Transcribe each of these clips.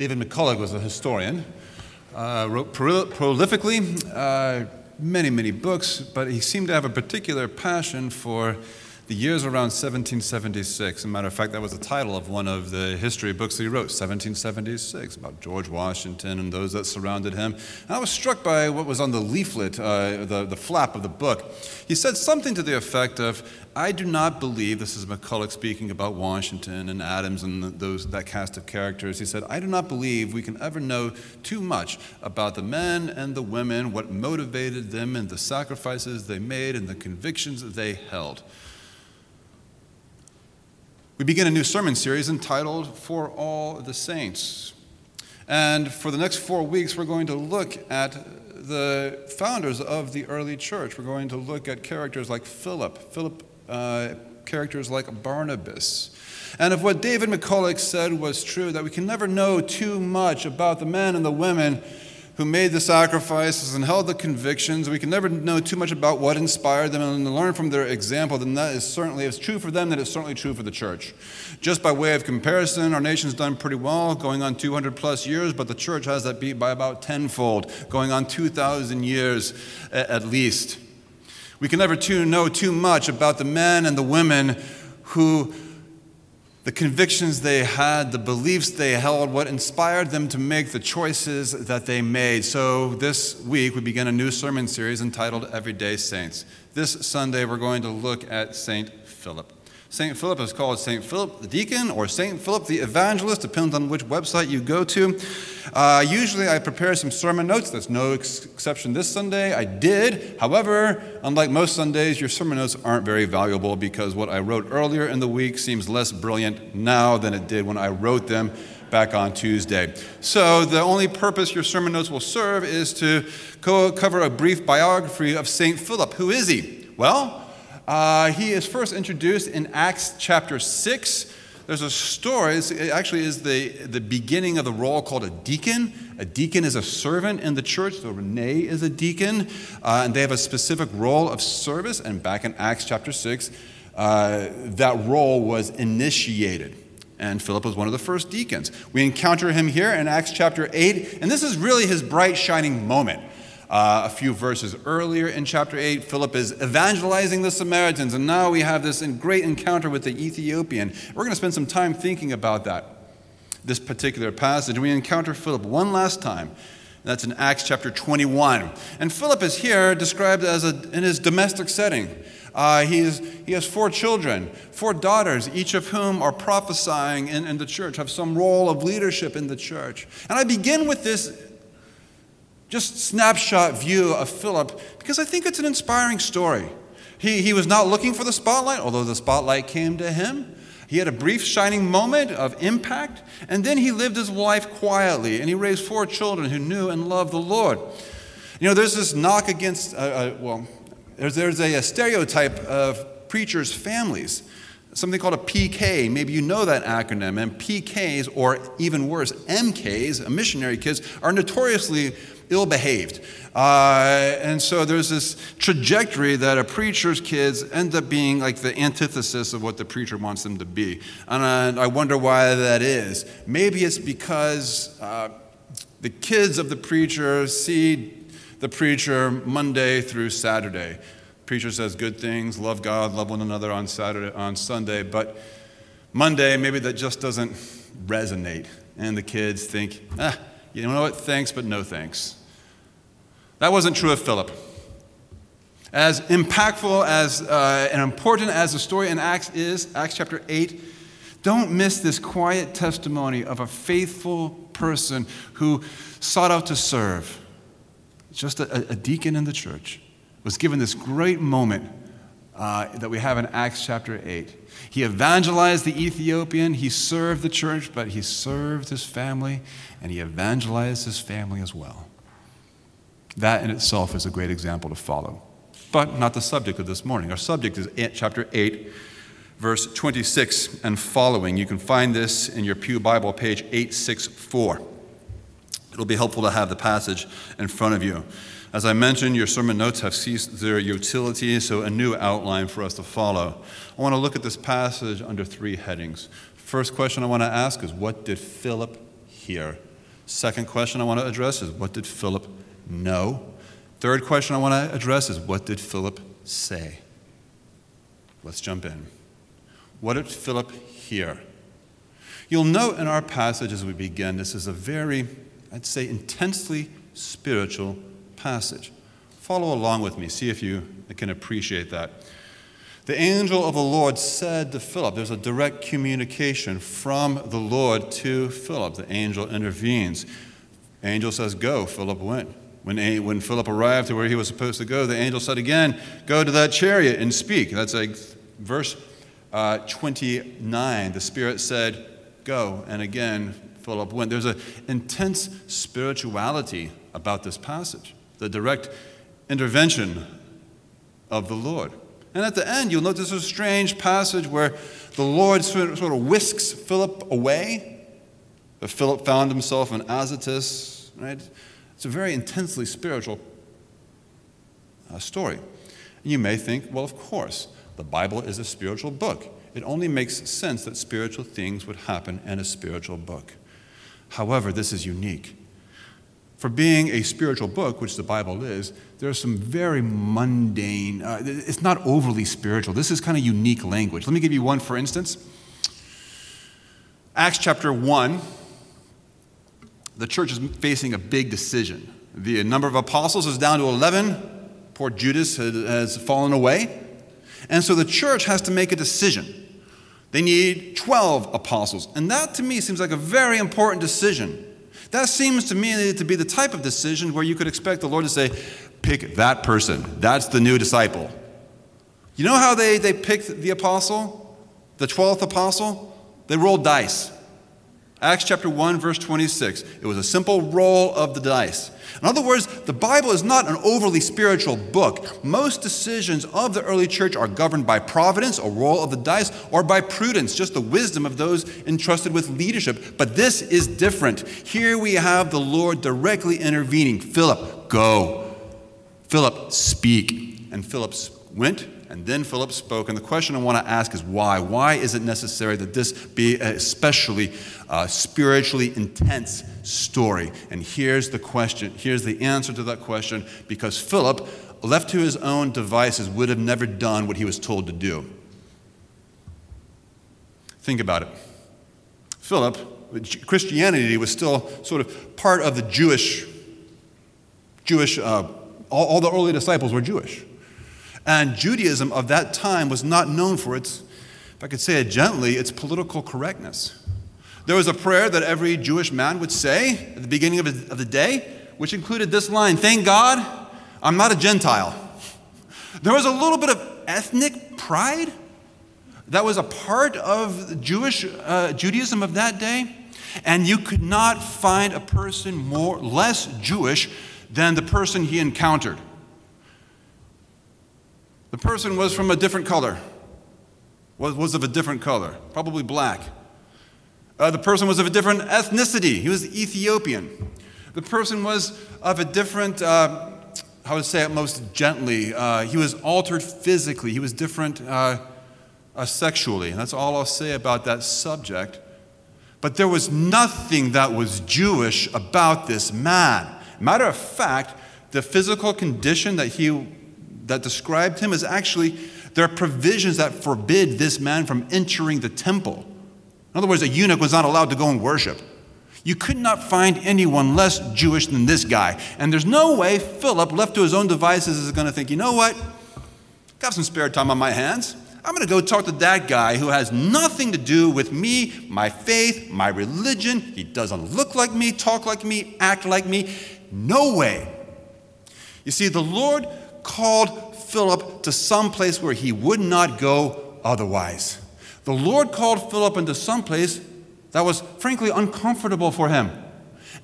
David McCullough was a historian, uh, wrote pro- prolifically, uh, many, many books, but he seemed to have a particular passion for the years around 1776. As a matter of fact, that was the title of one of the history books that he wrote, 1776, about George Washington and those that surrounded him. And I was struck by what was on the leaflet, uh, the, the flap of the book. He said something to the effect of, I do not believe, this is McCullough speaking about Washington and Adams and those, that cast of characters. He said, I do not believe we can ever know too much about the men and the women, what motivated them, and the sacrifices they made, and the convictions that they held. We begin a new sermon series entitled For All the Saints. And for the next four weeks, we're going to look at the founders of the early church. We're going to look at characters like Philip, Philip, uh, characters like Barnabas. And if what David McCullough said was true, that we can never know too much about the men and the women who made the sacrifices and held the convictions. We can never know too much about what inspired them and learn from their example, then that is certainly, if it's true for them, then it's certainly true for the church. Just by way of comparison, our nation's done pretty well, going on 200 plus years, but the church has that beat by about tenfold, going on 2,000 years at least. We can never too, know too much about the men and the women who the convictions they had, the beliefs they held, what inspired them to make the choices that they made. So, this week we begin a new sermon series entitled Everyday Saints. This Sunday we're going to look at St. Philip. St. Philip is called St. Philip the Deacon or St. Philip the Evangelist, depends on which website you go to. Uh, usually I prepare some sermon notes. That's no ex- exception this Sunday. I did. However, unlike most Sundays, your sermon notes aren't very valuable because what I wrote earlier in the week seems less brilliant now than it did when I wrote them back on Tuesday. So the only purpose your sermon notes will serve is to co- cover a brief biography of St. Philip. Who is he? Well, uh, he is first introduced in Acts chapter 6. There's a story, it actually is the, the beginning of the role called a deacon. A deacon is a servant in the church, so Renee is a deacon, uh, and they have a specific role of service. And back in Acts chapter 6, uh, that role was initiated. And Philip was one of the first deacons. We encounter him here in Acts chapter 8, and this is really his bright, shining moment. Uh, a few verses earlier in chapter 8, Philip is evangelizing the Samaritans, and now we have this great encounter with the Ethiopian. We're going to spend some time thinking about that, this particular passage. We encounter Philip one last time. That's in Acts chapter 21. And Philip is here described as a, in his domestic setting. Uh, he, he has four children, four daughters, each of whom are prophesying in, in the church, have some role of leadership in the church. And I begin with this just snapshot view of Philip because I think it's an inspiring story. He, he was not looking for the spotlight, although the spotlight came to him. He had a brief shining moment of impact, and then he lived his life quietly, and he raised four children who knew and loved the Lord. You know, there's this knock against, uh, uh, well, there's, there's a, a stereotype of preachers' families something called a PK. Maybe you know that acronym. And PKs, or even worse, MKs, missionary kids, are notoriously ill behaved. Uh, and so there's this trajectory that a preacher's kids end up being like the antithesis of what the preacher wants them to be. And I, I wonder why that is. Maybe it's because uh, the kids of the preacher see the preacher Monday through Saturday. Preacher says good things, love God, love one another on Saturday, on Sunday, but Monday maybe that just doesn't resonate, and the kids think, ah, you know what? Thanks, but no thanks. That wasn't true of Philip. As impactful as uh, and important as the story in Acts is, Acts chapter 8, don't miss this quiet testimony of a faithful person who sought out to serve. Just a, a deacon in the church was given this great moment uh, that we have in Acts chapter 8. He evangelized the Ethiopian, he served the church, but he served his family, and he evangelized his family as well. That in itself is a great example to follow. But not the subject of this morning. Our subject is chapter 8, verse 26 and following. You can find this in your Pew Bible, page 864. It'll be helpful to have the passage in front of you. As I mentioned, your sermon notes have ceased their utility, so a new outline for us to follow. I want to look at this passage under three headings. First question I want to ask is what did Philip hear? Second question I want to address is what did Philip know? Third question I want to address is what did Philip say? Let's jump in. What did Philip hear? You'll note in our passage as we begin, this is a very, I'd say, intensely spiritual passage. Follow along with me, see if you can appreciate that. The angel of the Lord said to Philip, there's a direct communication from the Lord to Philip. The angel intervenes. Angel says, Go. Philip went. When, when Philip arrived to where he was supposed to go, the angel said again, Go to that chariot and speak. That's like verse uh, 29. The Spirit said, Go. And again, Philip went. There's an intense spirituality about this passage, the direct intervention of the Lord. And at the end, you'll notice a strange passage where the Lord sort of whisks Philip away. Philip found himself in Azotus, right? It's a very intensely spiritual uh, story. And you may think, well, of course, the Bible is a spiritual book. It only makes sense that spiritual things would happen in a spiritual book. However, this is unique. For being a spiritual book, which the Bible is, there's some very mundane, uh, it's not overly spiritual. This is kind of unique language. Let me give you one for instance. Acts chapter 1, the church is facing a big decision. The number of apostles is down to 11. Poor Judas has fallen away. And so the church has to make a decision. They need 12 apostles. And that to me seems like a very important decision. That seems to me to be the type of decision where you could expect the Lord to say, pick that person. That's the new disciple. You know how they, they picked the apostle, the 12th apostle? They rolled dice. Acts chapter 1, verse 26. It was a simple roll of the dice. In other words, the Bible is not an overly spiritual book. Most decisions of the early church are governed by providence, a roll of the dice, or by prudence, just the wisdom of those entrusted with leadership. But this is different. Here we have the Lord directly intervening. Philip, go. Philip, speak. And Philip went and then Philip spoke. And the question I want to ask is why? Why is it necessary that this be especially uh, spiritually intense story? And here's the question. Here's the answer to that question because Philip, left to his own devices, would have never done what he was told to do. Think about it. Philip, Christianity was still sort of part of the Jewish, Jewish, uh, all, all the early disciples were Jewish. And Judaism of that time was not known for its, if I could say it gently, its political correctness. There was a prayer that every Jewish man would say at the beginning of the day, which included this line Thank God, I'm not a Gentile. There was a little bit of ethnic pride that was a part of Jewish uh, Judaism of that day. And you could not find a person more less Jewish than the person he encountered. The person was from a different color, was, was of a different color, probably black. Uh, the person was of a different ethnicity. He was Ethiopian. The person was of a different, uh, how to say it most gently, uh, he was altered physically. He was different uh, uh, sexually. And that's all I'll say about that subject. But there was nothing that was Jewish about this man. Matter of fact, the physical condition that he that described him is actually there are provisions that forbid this man from entering the temple. In other words, a eunuch was not allowed to go and worship. You could not find anyone less Jewish than this guy. And there's no way Philip, left to his own devices, is going to think, you know what? Got some spare time on my hands. I'm going to go talk to that guy who has nothing to do with me, my faith, my religion. He doesn't look like me, talk like me, act like me. No way. You see, the Lord called Philip to some place where he would not go otherwise. The Lord called Philip into some place that was frankly uncomfortable for him.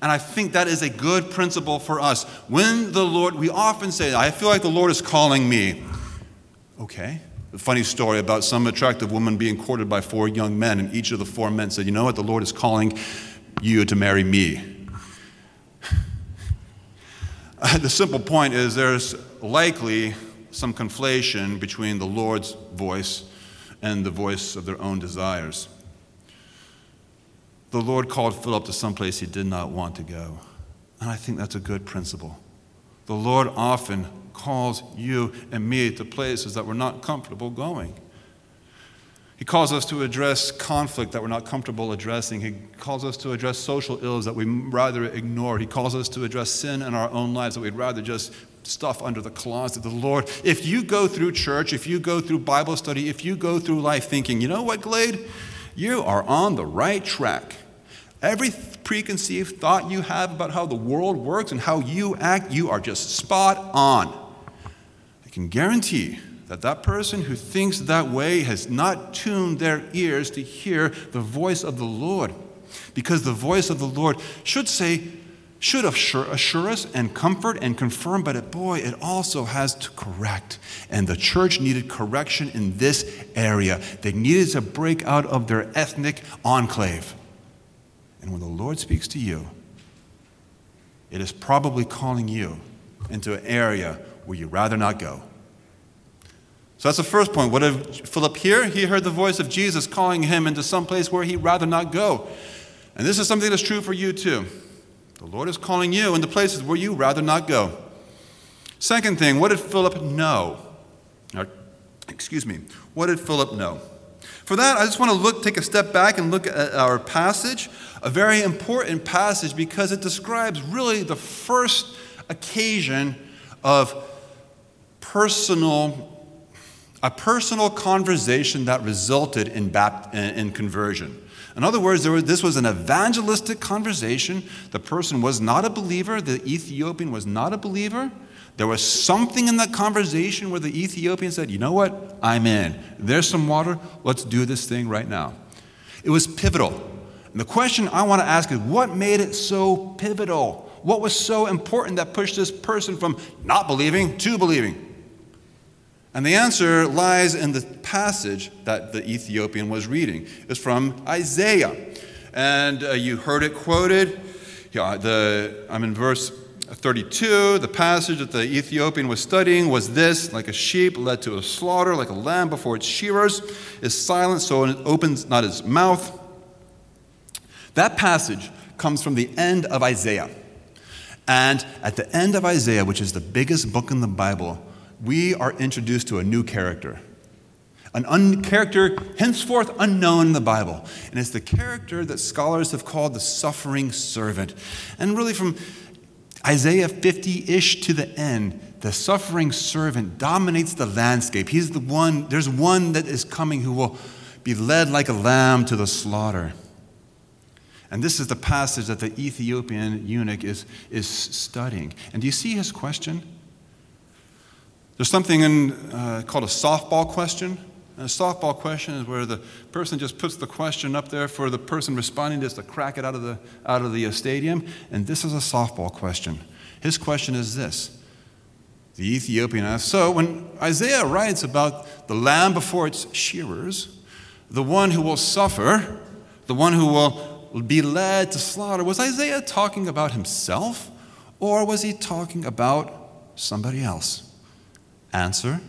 And I think that is a good principle for us. When the Lord, we often say, I feel like the Lord is calling me. Okay. A funny story about some attractive woman being courted by four young men, and each of the four men said, You know what? The Lord is calling you to marry me. the simple point is there's likely some conflation between the Lord's voice and the voice of their own desires. The Lord called Philip to some place he did not want to go. And I think that's a good principle. The Lord often calls you and me to places that we're not comfortable going. He calls us to address conflict that we're not comfortable addressing. He calls us to address social ills that we rather ignore. He calls us to address sin in our own lives that we'd rather just stuff under the closet. The Lord, if you go through church, if you go through Bible study, if you go through life thinking, you know what, Glade? You are on the right track. Every preconceived thought you have about how the world works and how you act, you are just spot on. I can guarantee that that person who thinks that way has not tuned their ears to hear the voice of the Lord. Because the voice of the Lord should say, should assure, assure us and comfort and confirm, but it, boy, it also has to correct. And the church needed correction in this area. They needed to break out of their ethnic enclave. And when the Lord speaks to you, it is probably calling you into an area where you'd rather not go. So that's the first point. What did Philip hear? He heard the voice of Jesus calling him into some place where he'd rather not go. And this is something that's true for you too. The Lord is calling you into places where you'd rather not go. Second thing, what did Philip know? Or, excuse me, what did Philip know? For that, I just want to look, take a step back and look at our passage, a very important passage because it describes really the first occasion of personal, a personal conversation that resulted in, bapt- in conversion. In other words, this was an evangelistic conversation. The person was not a believer, the Ethiopian was not a believer. There was something in that conversation where the Ethiopian said, You know what? I'm in. There's some water. Let's do this thing right now. It was pivotal. And the question I want to ask is what made it so pivotal? What was so important that pushed this person from not believing to believing? And the answer lies in the passage that the Ethiopian was reading. It's from Isaiah. And uh, you heard it quoted. Yeah, the, I'm in verse 32. The passage that the Ethiopian was studying was this like a sheep led to a slaughter, like a lamb before its shearers is silent, so it opens not its mouth. That passage comes from the end of Isaiah. And at the end of Isaiah, which is the biggest book in the Bible, we are introduced to a new character. An un- character henceforth unknown in the Bible. And it's the character that scholars have called the suffering servant. And really, from Isaiah 50 ish to the end, the suffering servant dominates the landscape. He's the one, there's one that is coming who will be led like a lamb to the slaughter. And this is the passage that the Ethiopian eunuch is, is studying. And do you see his question? There's something in, uh, called a softball question. And a softball question is where the person just puts the question up there for the person responding just to crack it out of the, out of the uh, stadium. And this is a softball question. His question is this The Ethiopian asks So when Isaiah writes about the lamb before its shearers, the one who will suffer, the one who will be led to slaughter, was Isaiah talking about himself or was he talking about somebody else? Answer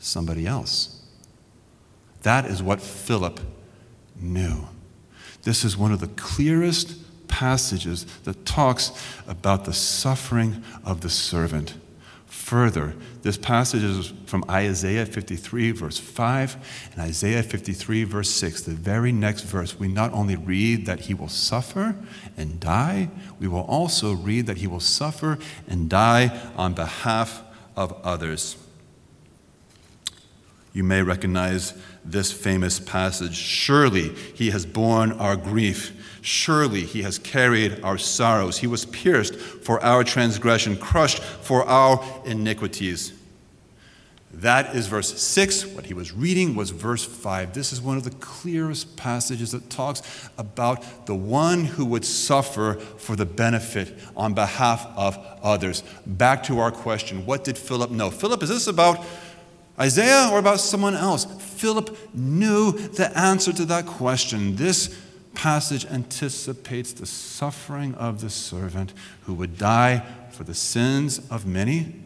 somebody else. That is what Philip knew. This is one of the clearest passages that talks about the suffering of the servant. Further, this passage is from Isaiah 53, verse 5, and Isaiah 53, verse 6. The very next verse, we not only read that he will suffer and die, we will also read that he will suffer and die on behalf of others. You may recognize this famous passage. Surely he has borne our grief. Surely he has carried our sorrows. He was pierced for our transgression, crushed for our iniquities. That is verse 6. What he was reading was verse 5. This is one of the clearest passages that talks about the one who would suffer for the benefit on behalf of others. Back to our question what did Philip know? Philip, is this about Isaiah or about someone else? Philip knew the answer to that question. This passage anticipates the suffering of the servant who would die for the sins of many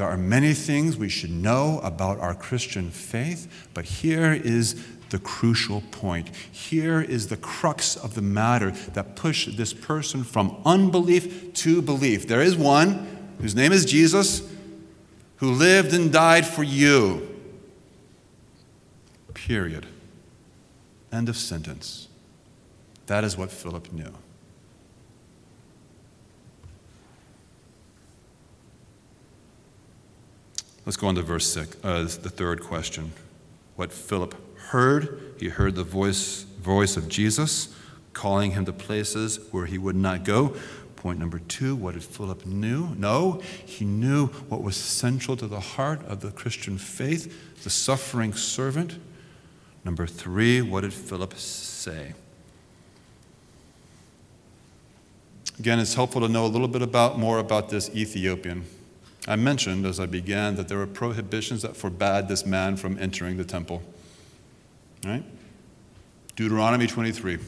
there are many things we should know about our Christian faith, but here is the crucial point. Here is the crux of the matter that pushed this person from unbelief to belief. There is one whose name is Jesus who lived and died for you. Period. End of sentence. That is what Philip knew. Let's go on to verse six, uh, the third question. What Philip heard, he heard the voice, voice of Jesus calling him to places where he would not go. Point number two, what did Philip knew? No, he knew what was central to the heart of the Christian faith, the suffering servant. Number three, what did Philip say? Again, it's helpful to know a little bit about more about this Ethiopian. I mentioned as I began that there were prohibitions that forbade this man from entering the temple. Right? Deuteronomy 23.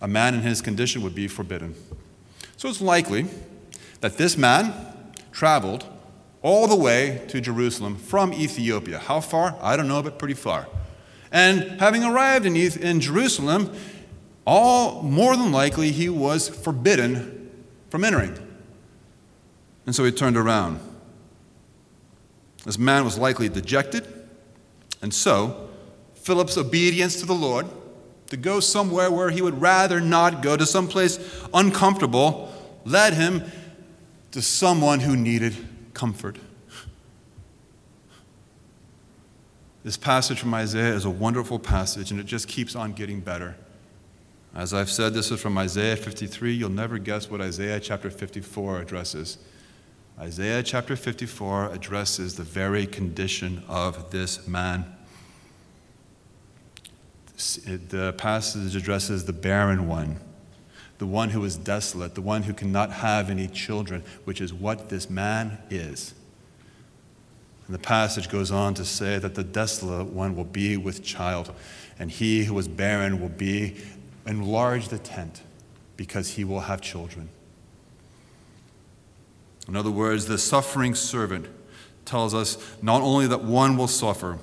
A man in his condition would be forbidden. So it's likely that this man traveled all the way to Jerusalem from Ethiopia. How far? I don't know, but pretty far. And having arrived in, in Jerusalem, all more than likely he was forbidden from entering. And so he turned around. This man was likely dejected, and so Philip's obedience to the Lord to go somewhere where he would rather not go, to someplace uncomfortable, led him to someone who needed comfort. This passage from Isaiah is a wonderful passage, and it just keeps on getting better. As I've said, this is from Isaiah 53. You'll never guess what Isaiah chapter 54 addresses. Isaiah chapter 54 addresses the very condition of this man. The passage addresses the barren one, the one who is desolate, the one who cannot have any children, which is what this man is. And the passage goes on to say that the desolate one will be with child, and he who is barren will be enlarge the tent because he will have children. In other words, the suffering servant tells us not only that one will suffer,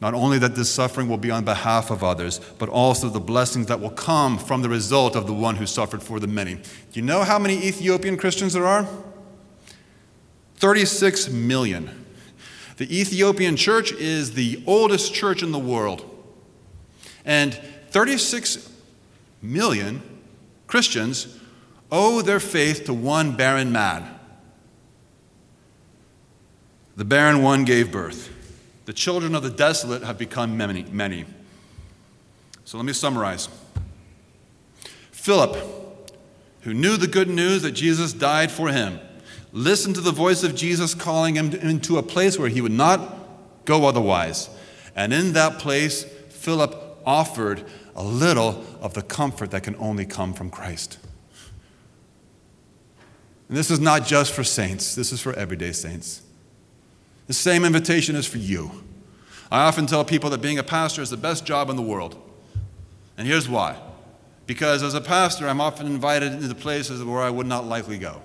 not only that this suffering will be on behalf of others, but also the blessings that will come from the result of the one who suffered for the many. Do you know how many Ethiopian Christians there are? 36 million. The Ethiopian church is the oldest church in the world. And 36 million Christians owe their faith to one barren man. The barren one gave birth. The children of the desolate have become many. many. So let me summarize. Philip, who knew the good news that Jesus died for him, listened to the voice of Jesus calling him into a place where he would not go otherwise. And in that place, Philip offered a little of the comfort that can only come from Christ. And this is not just for saints, this is for everyday saints. The same invitation is for you. I often tell people that being a pastor is the best job in the world. And here's why. Because as a pastor, I'm often invited into places where I would not likely go.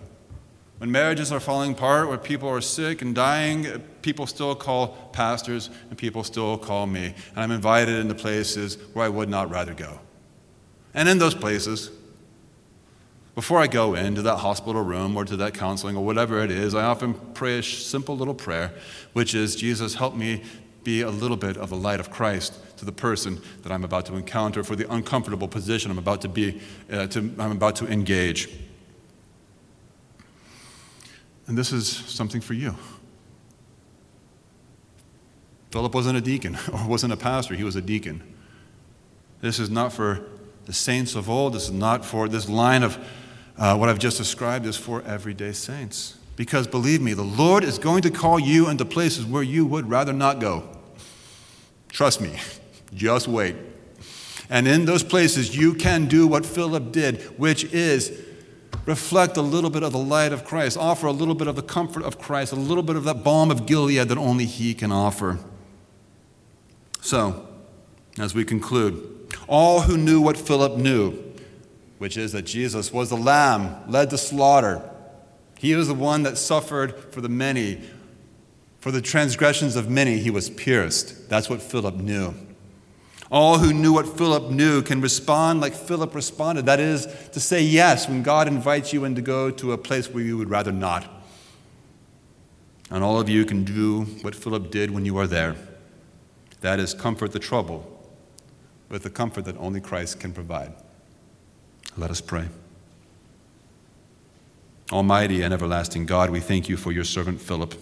When marriages are falling apart, where people are sick and dying, people still call pastors and people still call me. And I'm invited into places where I would not rather go. And in those places, before I go into that hospital room or to that counseling or whatever it is, I often pray a simple little prayer, which is Jesus, help me be a little bit of the light of Christ to the person that I'm about to encounter for the uncomfortable position I'm about to be, uh, to, I'm about to engage. And this is something for you. Philip wasn't a deacon or wasn't a pastor, he was a deacon. This is not for the saints of old. This is not for this line of uh, what I've just described is for everyday saints. Because believe me, the Lord is going to call you into places where you would rather not go. Trust me, just wait. And in those places, you can do what Philip did, which is reflect a little bit of the light of Christ, offer a little bit of the comfort of Christ, a little bit of that balm of Gilead that only He can offer. So, as we conclude, all who knew what Philip knew, which is that Jesus was the lamb led to slaughter. He was the one that suffered for the many. For the transgressions of many, he was pierced. That's what Philip knew. All who knew what Philip knew can respond like Philip responded. That is to say yes when God invites you in to go to a place where you would rather not. And all of you can do what Philip did when you are there. That is, comfort the trouble with the comfort that only Christ can provide. Let us pray. Almighty and everlasting God, we thank you for your servant Philip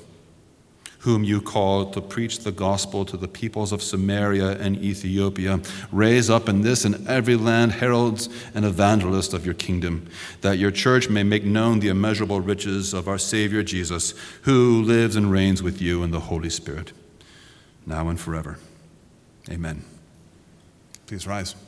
whom you called to preach the gospel to the peoples of Samaria and Ethiopia. Raise up in this and every land heralds and evangelists of your kingdom, that your church may make known the immeasurable riches of our Savior Jesus, who lives and reigns with you in the Holy Spirit, now and forever. Amen. Please rise.